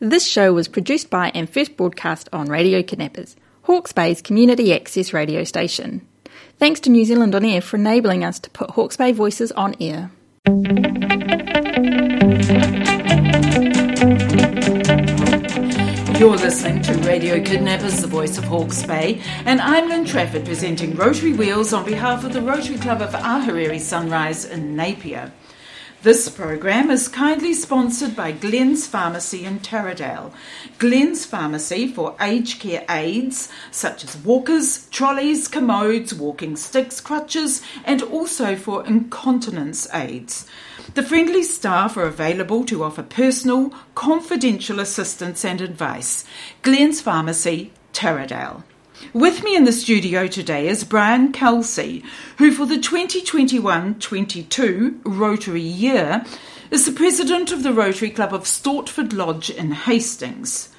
This show was produced by and first broadcast on Radio Kidnappers, Hawke's Bay's community access radio station. Thanks to New Zealand On Air for enabling us to put Hawke's Bay voices on air. You're listening to Radio Kidnappers, the voice of Hawke's Bay, and I'm Lynne Trafford presenting Rotary Wheels on behalf of the Rotary Club of Ahuriri Sunrise in Napier. This program is kindly sponsored by Glenn's Pharmacy in Taradale. Glenn's Pharmacy for aged care aids such as walkers, trolleys, commodes, walking sticks, crutches, and also for incontinence aids. The friendly staff are available to offer personal, confidential assistance and advice. Glenn's Pharmacy, Taradale. With me in the studio today is Brian Kelsey, who for the 2021 22 Rotary year is the president of the Rotary Club of Stortford Lodge in Hastings.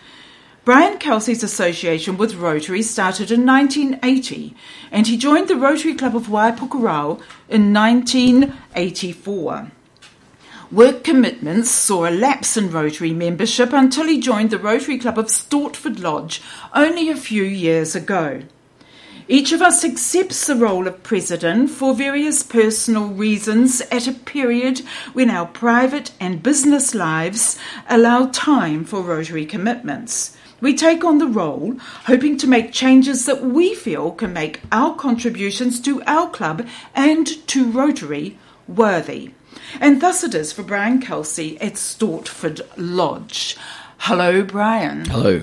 Brian Kelsey's association with Rotary started in 1980 and he joined the Rotary Club of Waipukurau in 1984. Work commitments saw a lapse in Rotary membership until he joined the Rotary Club of Stortford Lodge only a few years ago. Each of us accepts the role of president for various personal reasons at a period when our private and business lives allow time for Rotary commitments. We take on the role, hoping to make changes that we feel can make our contributions to our club and to Rotary worthy. And thus it is for Brian Kelsey at Stortford Lodge. Hello, Brian. Hello.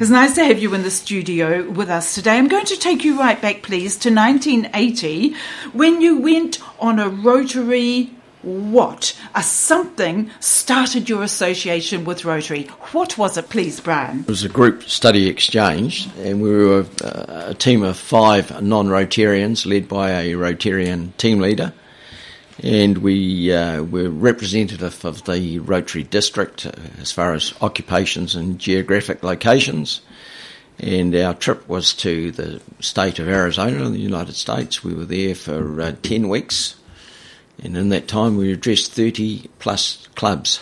It's nice to have you in the studio with us today. I'm going to take you right back, please, to 1980 when you went on a Rotary what? A something started your association with Rotary. What was it, please, Brian? It was a group study exchange, and we were a, a team of five non Rotarians led by a Rotarian team leader and we uh, were representative of the Rotary District uh, as far as occupations and geographic locations. And our trip was to the state of Arizona in the United States. We were there for uh, 10 weeks, and in that time we addressed 30 plus clubs.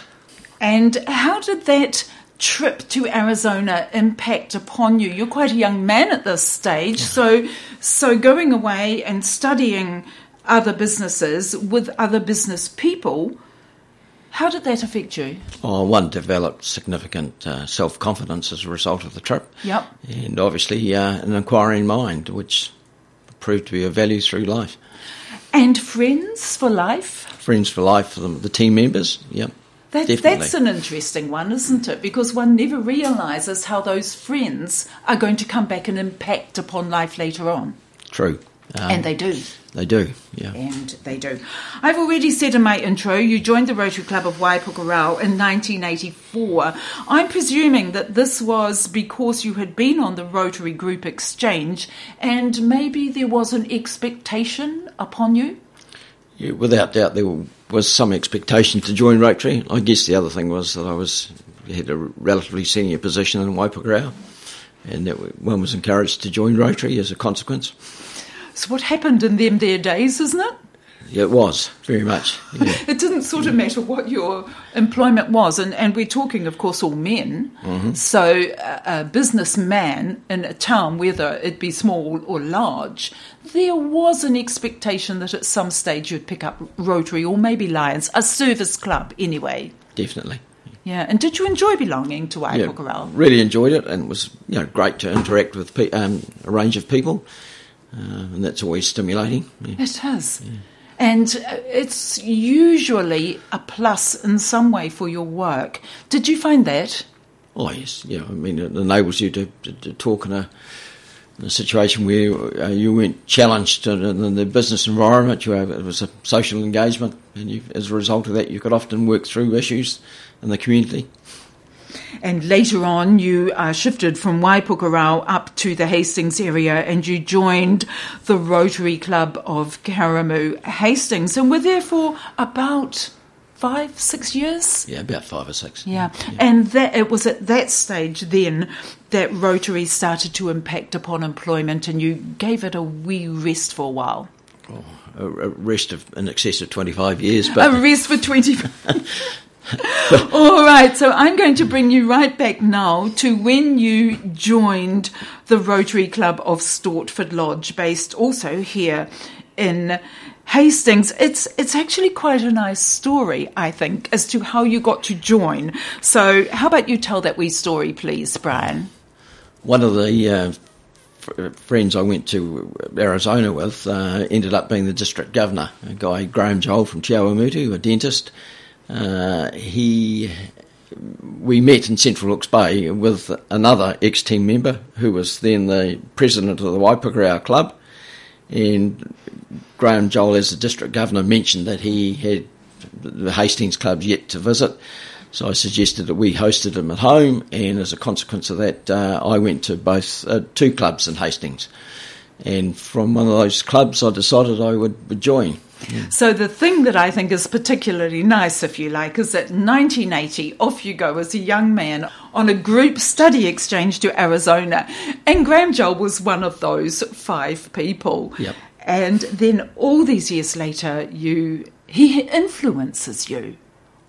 And how did that trip to Arizona impact upon you? You're quite a young man at this stage, so so going away and studying other businesses with other business people. How did that affect you? Oh, one developed significant uh, self confidence as a result of the trip. Yep. And obviously uh, an inquiring mind, which proved to be a value through life. And friends for life? Friends for life for the, the team members, yep. That, that's an interesting one, isn't it? Because one never realises how those friends are going to come back and impact upon life later on. True. Um, and they do. They do, yeah. And they do. I've already said in my intro, you joined the Rotary Club of Waipukurau in 1984. I'm presuming that this was because you had been on the Rotary Group Exchange and maybe there was an expectation upon you? Yeah, without doubt, there was some expectation to join Rotary. I guess the other thing was that I was had a relatively senior position in Waipukurau and that one was encouraged to join Rotary as a consequence. It's what happened in them there days, isn't it? Yeah, it was very much. Yeah. it didn't sort of matter what your employment was, and, and we're talking, of course, all men. Mm-hmm. So, a, a businessman in a town, whether it be small or large, there was an expectation that at some stage you'd pick up Rotary or maybe Lions, a service club anyway. Definitely. Yeah, and did you enjoy belonging to Waipukurau? Yeah, really enjoyed it, and it was you know great to interact with pe- um, a range of people. Uh, and that's always stimulating. Yeah. It is. Yeah. And uh, it's usually a plus in some way for your work. Did you find that? Oh, yes. Yeah, I mean, it enables you to, to, to talk in a, in a, situation where uh, you weren't challenged in the business environment. You have, it was a social engagement, and you, as a result of that, you could often work through issues in the community. And later on, you uh, shifted from Waipukurau up to the Hastings area and you joined the Rotary Club of Karamu Hastings and were there for about five, six years? Yeah, about five or six. Yeah. yeah. And that it was at that stage then that Rotary started to impact upon employment and you gave it a wee rest for a while. Oh, a rest of in excess of 25 years. But a rest for 25 All right, so I'm going to bring you right back now to when you joined the Rotary Club of Stortford Lodge, based also here in Hastings. It's it's actually quite a nice story, I think, as to how you got to join. So, how about you tell that wee story, please, Brian? One of the uh, f- friends I went to Arizona with uh, ended up being the district governor, a guy Graham Joel from Te Awamutu, a dentist. Uh, he we met in Central Hawke's Bay with another ex team member who was then the president of the Waipukurau Club. And Graham Joel, as the district governor, mentioned that he had the Hastings Club yet to visit. So I suggested that we hosted him at home, and as a consequence of that, uh, I went to both uh, two clubs in Hastings. And from one of those clubs, I decided I would, would join. Mm. So the thing that I think is particularly nice, if you like, is that 1980, off you go as a young man on a group study exchange to Arizona, and Graham Joel was one of those five people. Yep. And then all these years later, you he influences you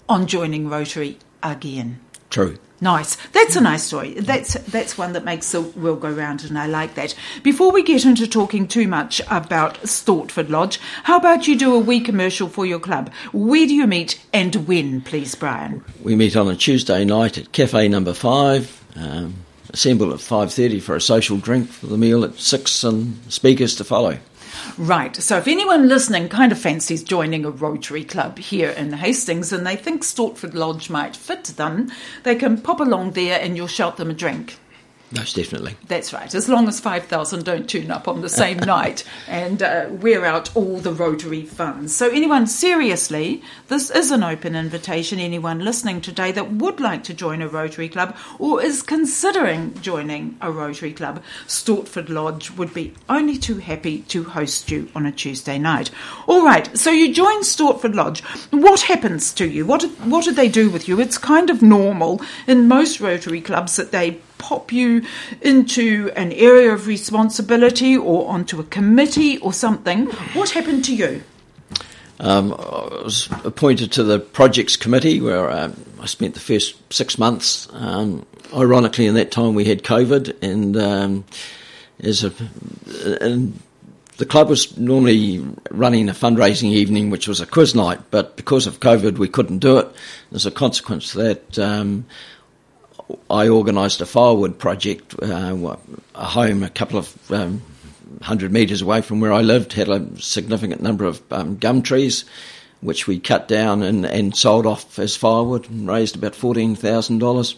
on joining Rotary again. True. Nice. That's a nice story. That's that's one that makes the world go round, and I like that. Before we get into talking too much about Stortford Lodge, how about you do a wee commercial for your club? Where do you meet and when, please, Brian? We meet on a Tuesday night at Cafe Number Five. Um, assemble at five thirty for a social drink for the meal at six, and speakers to follow. Right. So if anyone listening kind of fancies joining a Rotary Club here in Hastings and they think Stortford Lodge might fit them, they can pop along there and you'll shout them a drink. Most definitely. That's right, as long as 5,000 don't turn up on the same night and uh, wear out all the Rotary funds. So, anyone, seriously, this is an open invitation. Anyone listening today that would like to join a Rotary Club or is considering joining a Rotary Club, Stortford Lodge would be only too happy to host you on a Tuesday night. All right, so you join Stortford Lodge. What happens to you? What, what do they do with you? It's kind of normal in most Rotary clubs that they pop you into an area of responsibility or onto a committee or something. What happened to you? Um, I was appointed to the projects committee where um, I spent the first six months. Um, ironically, in that time we had COVID, and um, as a and the club was normally running a fundraising evening, which was a quiz night, but because of COVID, we couldn't do it. As a consequence of that, um, I organised a firewood project, uh, a home a couple of um, hundred metres away from where I lived, had a significant number of um, gum trees, which we cut down and, and sold off as firewood and raised about $14,000.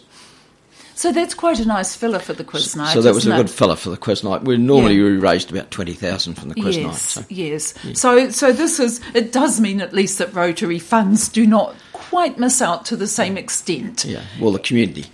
So that's quite a nice filler for the quiz night. So that was a isn't good it? filler for the quiz night. We normally Yeah. we raised about twenty thousand from the quiz night. Yes, So. yes. So, so this is. It does mean at least that Rotary funds do not quite miss out to the same extent. Yeah, well, the community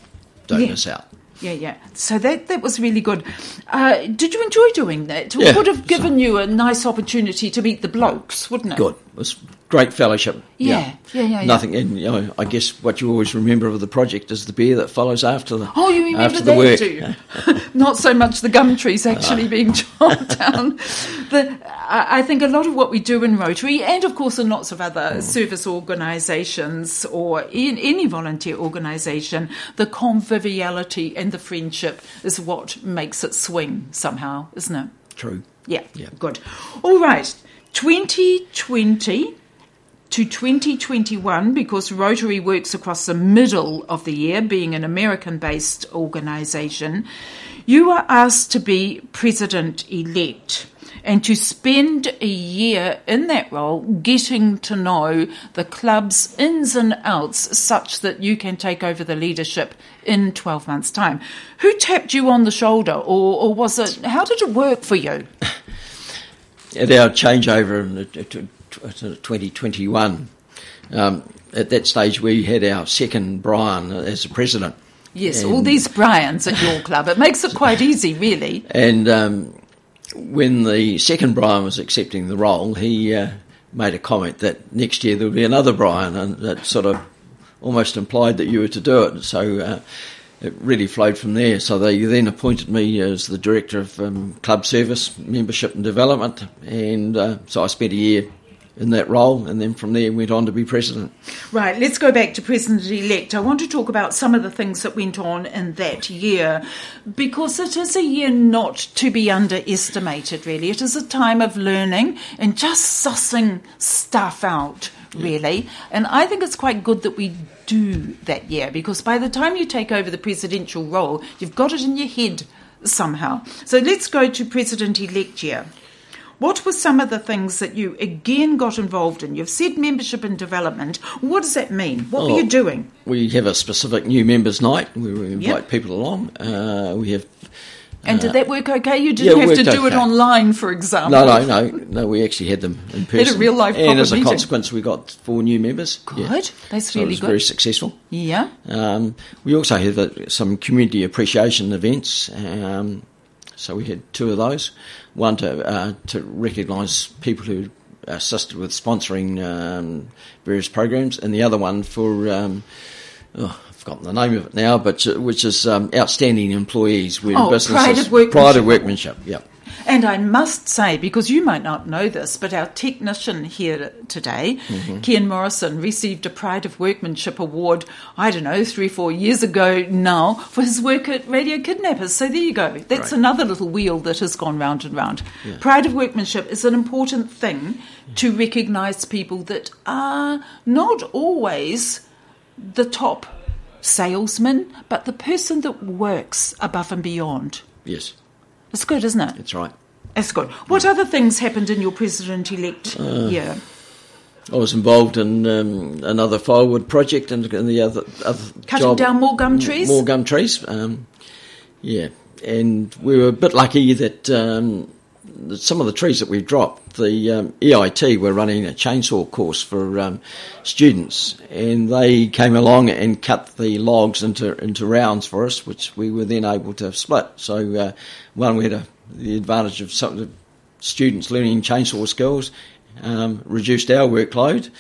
don't Yeah. miss out. Yeah, yeah. So that that was really good. Uh, did you enjoy doing that? It Yeah, would have given you a nice opportunity to meet the blokes, wouldn't it? Good. It was great fellowship. Yeah, yeah, yeah, yeah. Nothing, and you know, I guess what you always remember of the project is the beer that follows after the Oh, you remember after that, the work. do? Not so much the gum trees actually uh-huh. being chopped down. The, I think a lot of what we do in Rotary, and of course in lots of other mm. service organisations or in any volunteer organisation, the conviviality and the friendship is what makes it swing somehow, isn't it? True. Yeah, Yeah. good. All right, 2020 to 2021, because Rotary works across the middle of the year, being an American based organisation, you are asked to be president elect and to spend a year in that role getting to know the club's ins and outs such that you can take over the leadership in 12 months' time. Who tapped you on the shoulder, or, or was it, how did it work for you? At our changeover to 2021, um, at that stage we had our second Brian as the president. Yes, And- all these Brians at your club. It makes it quite easy, really. And um, when the second Brian was accepting the role, he uh, made a comment that next year there would be another Brian, and that sort of almost implied that you were to do it. So uh, it really flowed from there. So they then appointed me as the director of um, club service, membership and development, and uh, so I spent a year in that role, and then from there went on to be president. Right, let's go back to President elect. I want to talk about some of the things that went on in that year because it is a year not to be underestimated, really. It is a time of learning and just sussing stuff out, really. And I think it's quite good that we do that year because by the time you take over the presidential role, you've got it in your head somehow. So let's go to President elect year. What were some of the things that you again got involved in? You've said membership and development. What does that mean? What were you doing? We have a specific new members' night where we invite yep. people along. Uh, we have. And did uh, that work okay? You didn't yeah, have to do okay. it online, for example. No, no, no, no. We actually had them in person. Had a real life. And as a meeting. consequence, we got four new members. Good, yeah. that's so really good. Very successful. Yeah. Um, we also had uh, some community appreciation events. Um, so we had two of those. One to uh, to recognise people who assisted with sponsoring um, various programs, and the other one for um, oh, I've forgotten the name of it now, but uh, which is um, outstanding employees with oh, businesses. Pride of workmanship. Pride of workmanship. Yeah. And I must say, because you might not know this, but our technician here today, mm-hmm. Ken Morrison, received a Pride of Workmanship Award, I don't know, three, four years ago now, for his work at Radio Kidnappers. So there you go. That's right. another little wheel that has gone round and round. Yeah. Pride of Workmanship is an important thing to recognise people that are not always the top salesman, but the person that works above and beyond. Yes. It's good, isn't it? That's right. It's good. What other things happened in your president elect uh, year? I was involved in um, another firewood project and, and the other, other cutting job, down more gum trees. More gum trees. Um, yeah, and we were a bit lucky that um, some of the trees that we dropped, the um, EIT were running a chainsaw course for um, students, and they came along and cut the logs into into rounds for us, which we were then able to split. So, uh, one we had a, the advantage of some of the students learning chainsaw skills, um, reduced our workload,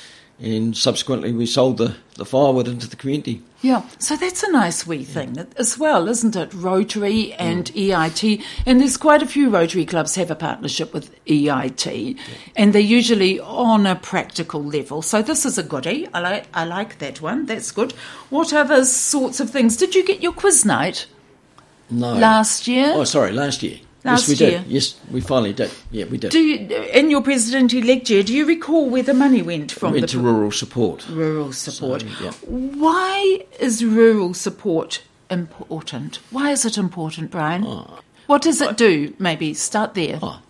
and subsequently we sold the, the firewood into the community. Yeah, so that's a nice wee thing as well, isn't it? Rotary and mm. EIT, and there's quite a few Rotary clubs have a partnership with EIT, yeah. and they're usually on a practical level. So this is a goodie. I like I like that one. That's good. What other sorts of things? Did you get your quiz night? No. Last year? Oh, sorry, last year. Last yes, we year. did. Yes, we finally did. Yeah, we did. Do you, in your president elect year, do you recall where the money went from? went the to rural support. Rural support. So, yeah. Why is rural support important? Why is it important, Brian? Oh, what does it I, do? Maybe start there. Oh,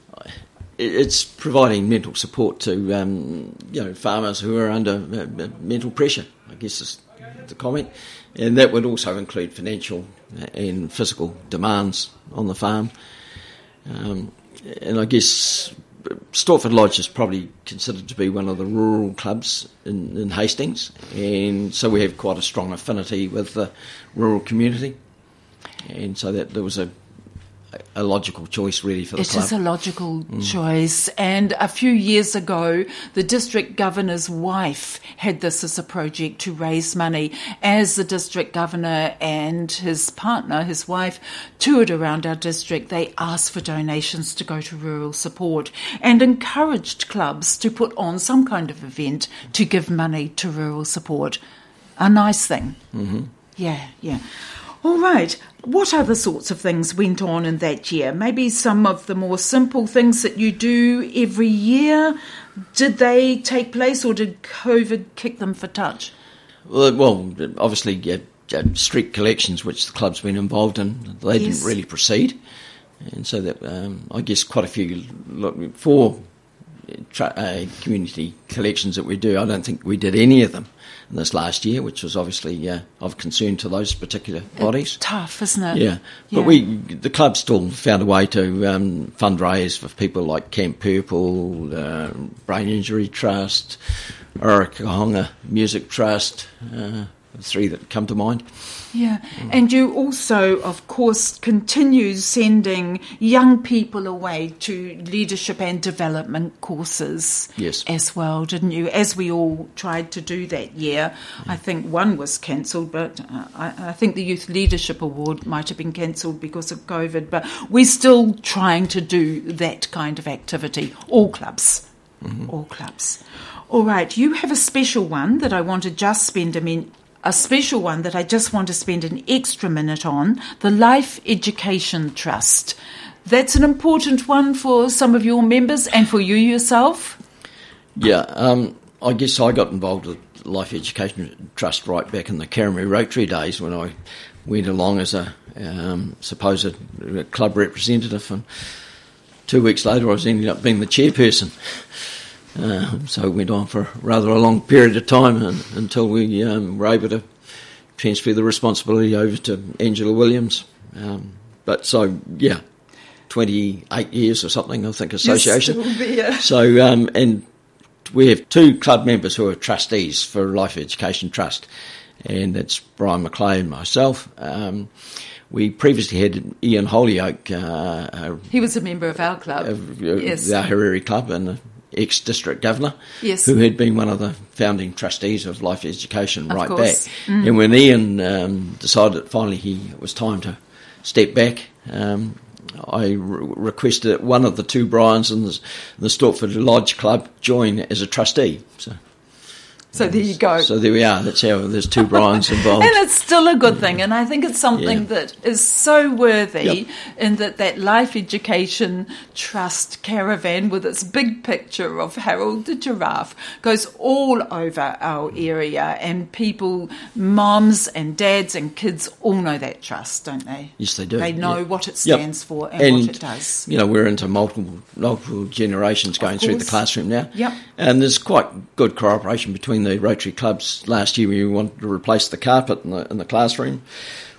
it's providing mental support to um, you know farmers who are under uh, mental pressure. I guess is the comment, and that would also include financial and physical demands on the farm. Um, and I guess Stortford Lodge is probably considered to be one of the rural clubs in, in, Hastings, and so we have quite a strong affinity with the rural community, and so that there was a a logical choice really for the it club. It is a logical mm. choice. And a few years ago, the district governor's wife had this as a project to raise money. As the district governor and his partner, his wife, toured around our district, they asked for donations to go to rural support and encouraged clubs to put on some kind of event to give money to rural support. A nice thing. Mm-hmm. Yeah, yeah. All right. What other sorts of things went on in that year? Maybe some of the more simple things that you do every year. Did they take place or did COVID kick them for touch? Well, well obviously, yeah, street collections, which the club's been involved in, they yes. didn't really proceed. And so that um, I guess quite a few look, for uh, community collections that we do, I don't think we did any of them in this last year, which was obviously uh, of concern to those particular bodies. It's tough, isn't it? Yeah, but yeah. we the club still found a way to um, fundraise for people like Camp Purple, uh, Brain Injury Trust, Orakahonga Music Trust. Uh, three that come to mind. Yeah, mm. and you also, of course, continue sending young people away to leadership and development courses. Yes, as well, didn't you? As we all tried to do that year, I think one was cancelled, but uh, I, I, think the Youth Leadership Award might have been cancelled because of COVID. But we're still trying to do that kind of activity, all clubs. All clubs. All right, you have a special one that I want to just spend a minute. A special one that I just want to spend an extra minute on the Life Education Trust. That's an important one for some of your members and for you yourself. Yeah, um, I guess I got involved with Life Education Trust right back in the Karamu Rotary days when I went along as a um, supposed club representative, and two weeks later I was ended up being the chairperson. Uh, so it went on for rather a long period of time and, until we um, were able to transfer the responsibility over to Angela Williams. Um, but so, yeah, 28 years or something, I think, association. So, um, and we have two club members who are trustees for Life Education Trust, and that's Brian McClay and myself. Um, we previously had Ian Holyoke. Uh, he was a member of our club, uh, yes. the Ahuriri Club, and ex district governor, yes. who had been one of the founding trustees of Life Education of right course. back. Mm. And when Ian um, decided that finally he it was time to step back, um, I re- requested that one of the two Bryans in the, the Stortford Lodge Club join as a trustee. So. So there you go. So there we are. That's how there's two Bryans involved. and it's still a good thing. And I think it's something Yeah. that is so worthy Yep. in that that Life Education Trust caravan with its big picture of Harold the giraffe goes all over our area and people, mums and dads and kids all know that trust, don't they? Yes, they do. They know Yeah. what it Yep. stands for and, And, what it does. You know, we're into multiple multiple generations going through the classroom now. Yep. And there's quite good cooperation between the Rotary clubs. Last year we wanted to replace the carpet in the, in the classroom.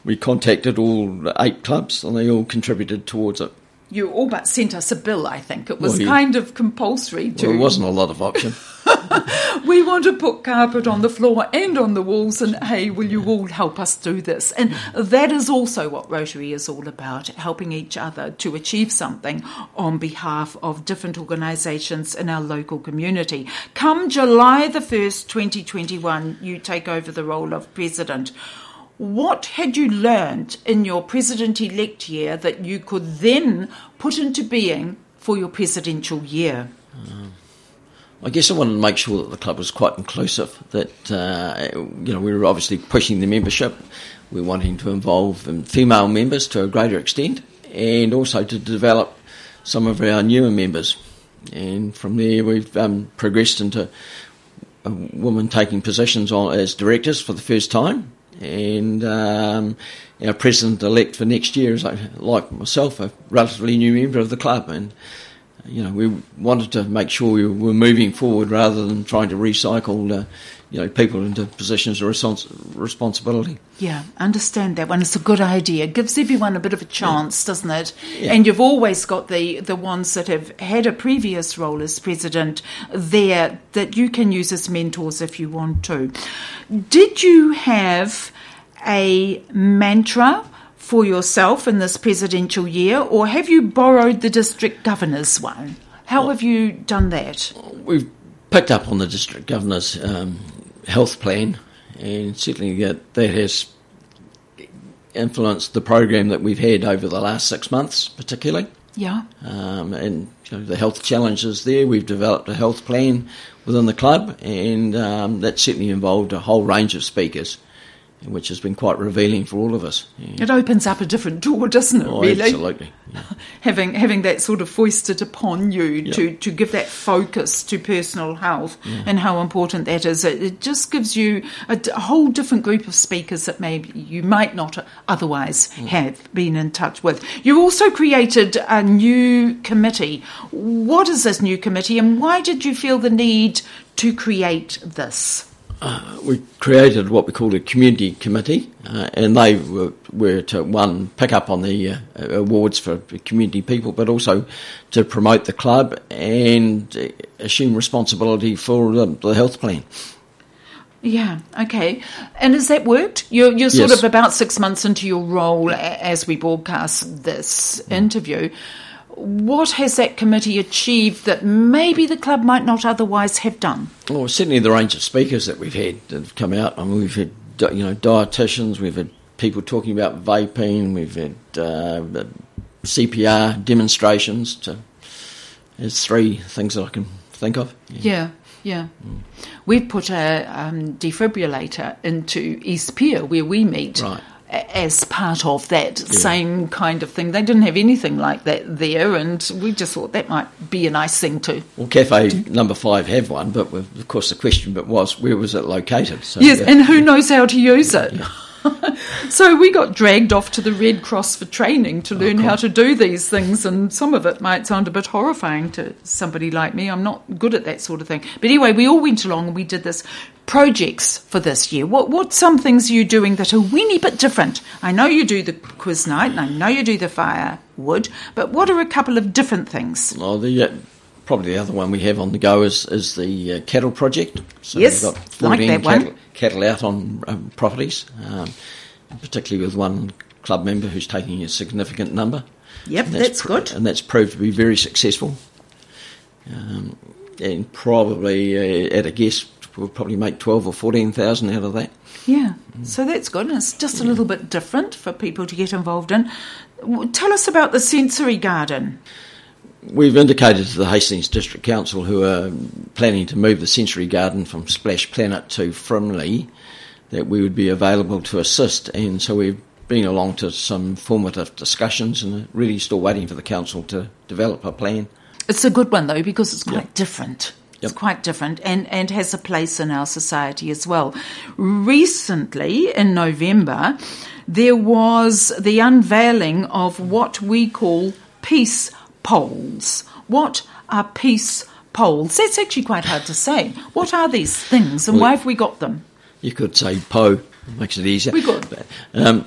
We contacted all eight clubs and they all contributed towards it. You all but sent us a bill, I think. It was Well, kind of compulsory to. Well, it wasn't a lot of option. we want to put carpet on the floor and on the walls, and hey, will you all help us do this? And that is also what Rotary is all about helping each other to achieve something on behalf of different organisations in our local community. Come July the 1st, 2021, you take over the role of president. What had you learned in your president elect year that you could then put into being for your presidential year? I guess I wanted to make sure that the club was quite inclusive. That uh, you know we were obviously pushing the membership. We're wanting to involve female members to a greater extent, and also to develop some of our newer members. And from there, we've um, progressed into a woman taking positions on as directors for the first time. And um, our president elect for next year is, like, like myself, a relatively new member of the club, and you know, we wanted to make sure we were moving forward rather than trying to recycle, uh, you know, people into positions of respons- responsibility. Yeah, understand that one. It's a good idea. It gives everyone a bit of a chance, doesn't it? Yeah. And you've always got the, the ones that have had a previous role as president there that you can use as mentors if you want to. Did you have a mantra for yourself in this presidential year, or have you borrowed the district governor's one? How have you done that? We've picked up on the district governor's um, health plan, and certainly that, that has influenced the program that we've had over the last six months, particularly. Yeah. um, and you know, the health challenges there. We've developed a health plan within the club, and um, that certainly involved a whole range of speakers, which has been quite revealing for all of us. Yeah. It opens up a different door, doesn't it, Oh, really? absolutely. Yeah. having having that sort of foisted upon you to, to give that focus to personal health and how important that is. It, it just gives you a whole different group of speakers that maybe you might not otherwise mm. have been in touch with. You also created a new committee. What is this new committee and why did you feel the need to create this? We created what we called a community committee, uh, and they were, were to one pick up on the uh, awards for community people, but also to promote the club and uh, assume responsibility for the, the health plan. Yeah, okay. And has that worked? You're, you're sort Yes. of about six months into your role as we broadcast this interview. What has that committee achieved that maybe the club might not otherwise have done? Well, certainly the range of speakers that we've had that have come out. I mean, we've had you know dietitians, we've had people talking about vaping, we've had uh, CPR demonstrations. To, there's three things that I can think of. Yeah, yeah. We've put a um, defibrillator into East Pier where we meet. Right. As part of that same kind of thing, they didn't have anything like that there, and we just thought that might be a nice thing too. Well, Cafe Number Five have one, but of course the question but was where was it located? So, Yes, yeah. and who knows how to use it? so we got dragged off to the Red Cross for training to learn how to do these things, and some of it might sound a bit horrifying to somebody like me. I'm not good at that sort of thing. But anyway, we all went along and we did this projects for this year. What what some things are you doing that are weeny bit different? I know you do the quiz night, and I know you do the firewood, but what are a couple of different things? Well, the, uh, probably the other one we have on the go is, is the uh, cattle project. So Yes, we've got like 14 that one. cattle, cattle out on um, properties, um, particularly with one club member who's taking a significant number. Yep, And that's pr- good. And that's proved to be very successful. Um, and probably, uh, at a guess, we'll probably make 12 or 14,000 out of that. Yeah, so that's good. And it's just a little bit different for people to get involved in. Tell us about the sensory garden. We've indicated to the Hastings District Council, who are planning to move the Sensory Garden from Splash Planet to Frimley, that we would be available to assist. And so we've been along to some formative discussions and are really still waiting for the council to develop a plan. It's a good one though because it's quite different. It's quite different and, and has a place in our society as well. Recently, in November, there was the unveiling of what we call peace poles. What are peace poles? That's actually quite hard to say. What are these things and Well- why have we got them? You could say PO, makes it easier. We could. Um,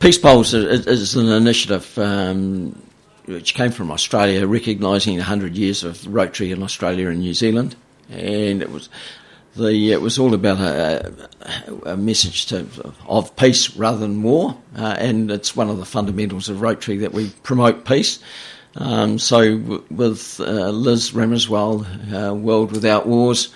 Peace poles is, is an initiative um, which came from Australia, recognising 100 years of Rotary in Australia and New Zealand, and it was the it was all about a, a message to, of peace rather than war, uh, and it's one of the fundamentals of Rotary that we promote peace. Um, so w- with uh, Liz Remmerswaal, uh, World Without Wars,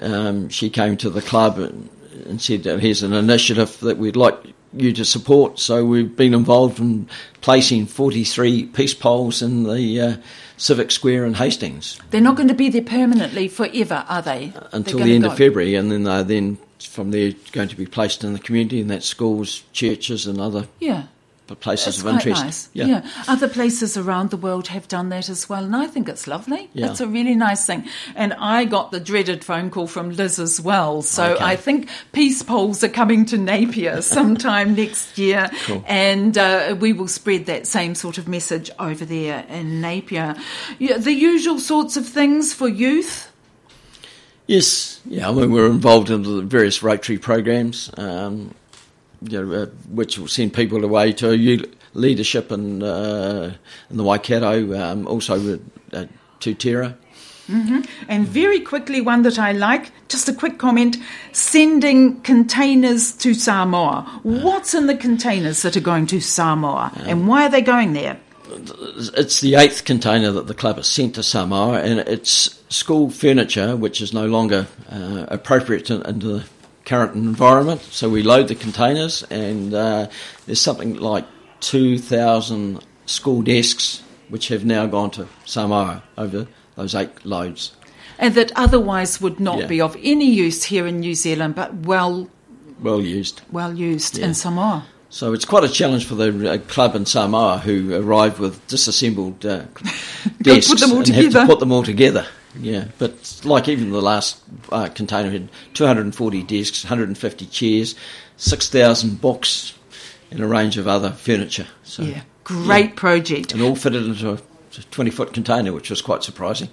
um, she came to the club and, and said, "Uh, "Here's an initiative that we'd like you to support." So we've been involved in placing 43 peace poles in the uh, Civic Square in Hastings They're not going to be there permanently forever, are they? Until the end of February, and then they're then from there going to be placed in the community, and that's schools, churches, and other Yeah. Places It's of quite interest. nice. Yeah. Other places around the world have done that as well, and I think it's lovely. Yeah. It's a really nice thing. And I got the dreaded phone call from Liz as well. So Okay. I think peace poles are coming to Napier sometime next year, Cool. and uh, we will spread that same sort of message over there in Napier. Yeah, the usual sorts of things for youth. Yes, yeah. I mean, we're involved in the various Rotary programs, um, you know, uh, which will send people away to leadership in, uh, in the Waikato, um, also uh, to Terra. And very quickly, one that I like, just a quick comment sending containers to Samoa. What's in the containers that are going to Samoa, and why are they going there? It's the eighth container that the club has sent to Samoa, and it's school furniture which is no longer uh, appropriate in, into the current environment. So we load the containers, and uh, there's something like 2,000 school desks which have now gone to Samoa over those eight loads. And that otherwise would not Yeah. be of any use here in New Zealand, but well, Well used. well used Yeah. in Samoa. So it's quite a challenge for the uh, club in Samoa who arrived with disassembled uh, desks put them all and have to put them all together. Yeah, but like even the last uh, container had 240 desks, 150 chairs, 6,000 books, and a range of other furniture. So Yeah, great project. and all fitted into a 20 foot container, which was quite surprising.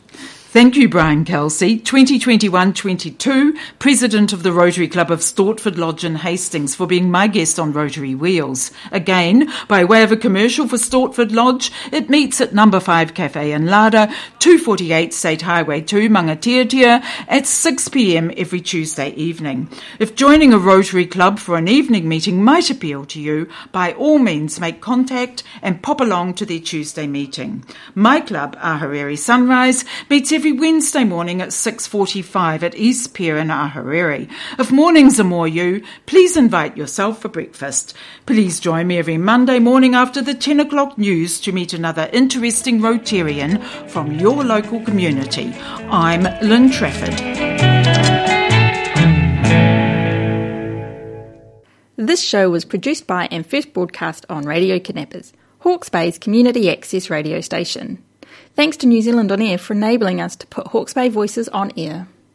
Thank you, Brian Kelsey, 2021-22, President of the Rotary Club of Stortford Lodge in Hastings, for being my guest on Rotary Wheels. Again, by way of a commercial for Stortford Lodge, it meets at Number 5 Cafe in Larder, 248 State Highway 2, Mangateretere, at 6pm every Tuesday evening. If joining a Rotary Club for an evening meeting might appeal to you, by all means make contact and pop along to their Tuesday meeting. My club, Ahuriri Sunrise, meets every Wednesday morning at 6.45 at East Pier in Ahuriri. If mornings are more you, please invite yourself for breakfast. Please join me every Monday morning after the 10 o'clock news to meet another interesting Rotarian from your local community. I'm Lynne Trafford. This show was produced by and first broadcast on Radio Kidnappers, Hawke's Bay's community access radio station. Thanks to New Zealand On Air for enabling us to put Hawke's Bay voices on air.